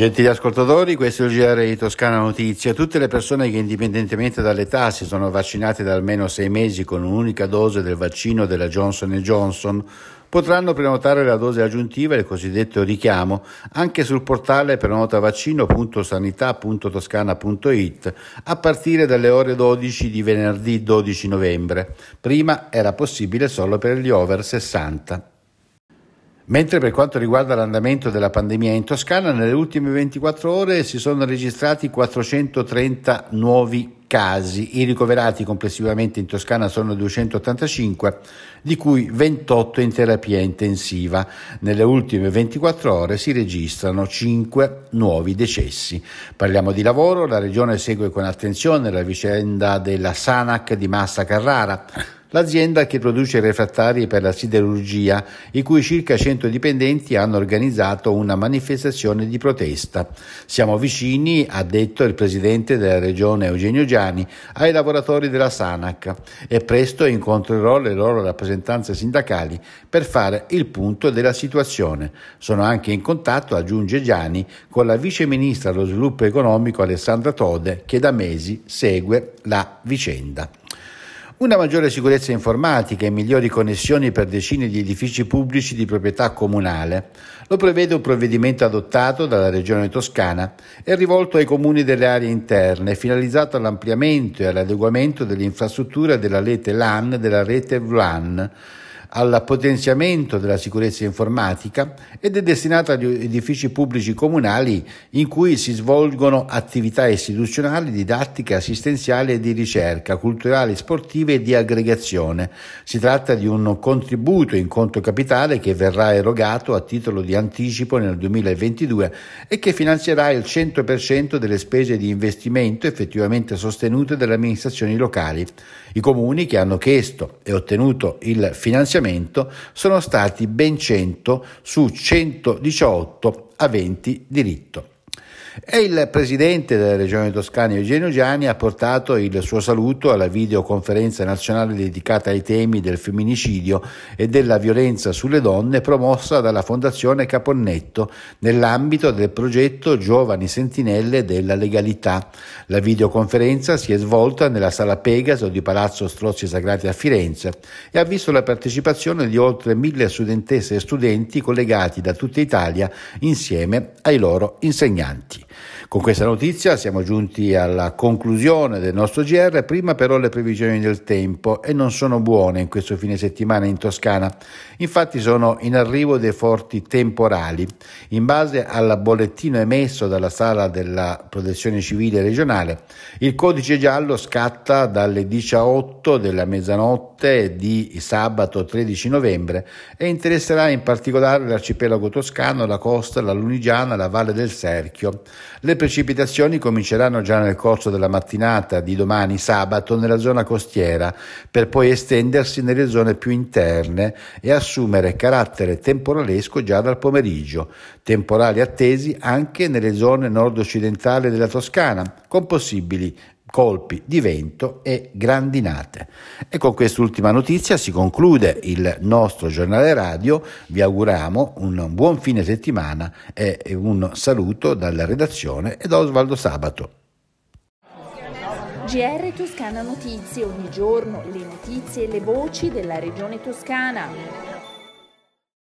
Gentili ascoltatori, questo è il GR di Toscana Notizie. Tutte le persone che indipendentemente dall'età si sono vaccinate da almeno sei mesi con un'unica dose del vaccino della Johnson Johnson potranno prenotare la dose aggiuntiva, il cosiddetto richiamo, anche sul portale prenotavaccino.sanità.toscana.it a partire dalle ore 12 di venerdì 12 novembre. Prima era possibile solo per gli over 60. Mentre per quanto riguarda l'andamento della pandemia in Toscana, nelle ultime 24 ore si sono registrati 430 nuovi casi. I ricoverati complessivamente in Toscana sono 285, di cui 28 in terapia intensiva. Nelle ultime 24 ore si registrano 5 nuovi decessi. Parliamo di lavoro, la Regione segue con attenzione la vicenda della Sanac di Massa Carrara l'azienda che produce refrattari per la siderurgia, i cui circa 100 dipendenti hanno organizzato una manifestazione di protesta. Siamo vicini, ha detto il presidente della regione Eugenio Giani, ai lavoratori della Sanac e presto incontrerò le loro rappresentanze sindacali per fare il punto della situazione. Sono anche in contatto, aggiunge Giani, con la vice ministra dello sviluppo economico Alessandra Tode che da mesi segue la vicenda. Una maggiore sicurezza informatica e migliori connessioni per decine di edifici pubblici di proprietà comunale. Lo prevede un provvedimento adottato dalla Regione Toscana e rivolto ai comuni delle aree interne, finalizzato all'ampliamento e all'adeguamento delle infrastrutture della rete LAN e della rete VLAN al potenziamento della sicurezza informatica ed è destinato agli edifici pubblici comunali in cui si svolgono attività istituzionali, didattiche, assistenziali e di ricerca, culturali, sportive e di aggregazione. Si tratta di un contributo in conto capitale che verrà erogato a titolo di anticipo nel 2022 e che finanzierà il 100% delle spese di investimento effettivamente sostenute dalle amministrazioni locali. I comuni che hanno chiesto e ottenuto il finanziamento finanziamento sono stati ben 100 su 118 aventi diritto. E il presidente della regione toscana Eugenio Giani ha portato il suo saluto alla videoconferenza nazionale dedicata ai temi del femminicidio e della violenza sulle donne promossa dalla Fondazione Caponnetto nell'ambito del progetto Giovani Sentinelle della Legalità. La videoconferenza si è svolta nella sala Pegaso di Palazzo Strozzi Sagrati a Firenze e ha visto la partecipazione di oltre mille studentesse e studenti collegati da tutta Italia insieme ai loro insegnanti. Con questa notizia siamo giunti alla conclusione del nostro GR, prima però le previsioni del tempo e non sono buone in questo fine settimana in Toscana, infatti sono in arrivo dei forti temporali. In base al bollettino emesso dalla sala della protezione civile regionale, il codice giallo scatta dalle 18 della mezzanotte di sabato 13 novembre e interesserà in particolare l'arcipelago toscano, la costa, la Lunigiana, la Valle del Serchio. Le precipitazioni cominceranno già nel corso della mattinata di domani sabato nella zona costiera, per poi estendersi nelle zone più interne e assumere carattere temporalesco già dal pomeriggio. Temporali attesi anche nelle zone nord-occidentali della Toscana, con possibili colpi di vento e grandinate. E con quest'ultima notizia si conclude il nostro giornale radio. Vi auguriamo un buon fine settimana e un saluto dalla redazione e da Osvaldo Sabato. GR Toscana Notizie, ogni giorno le notizie e le voci della regione toscana.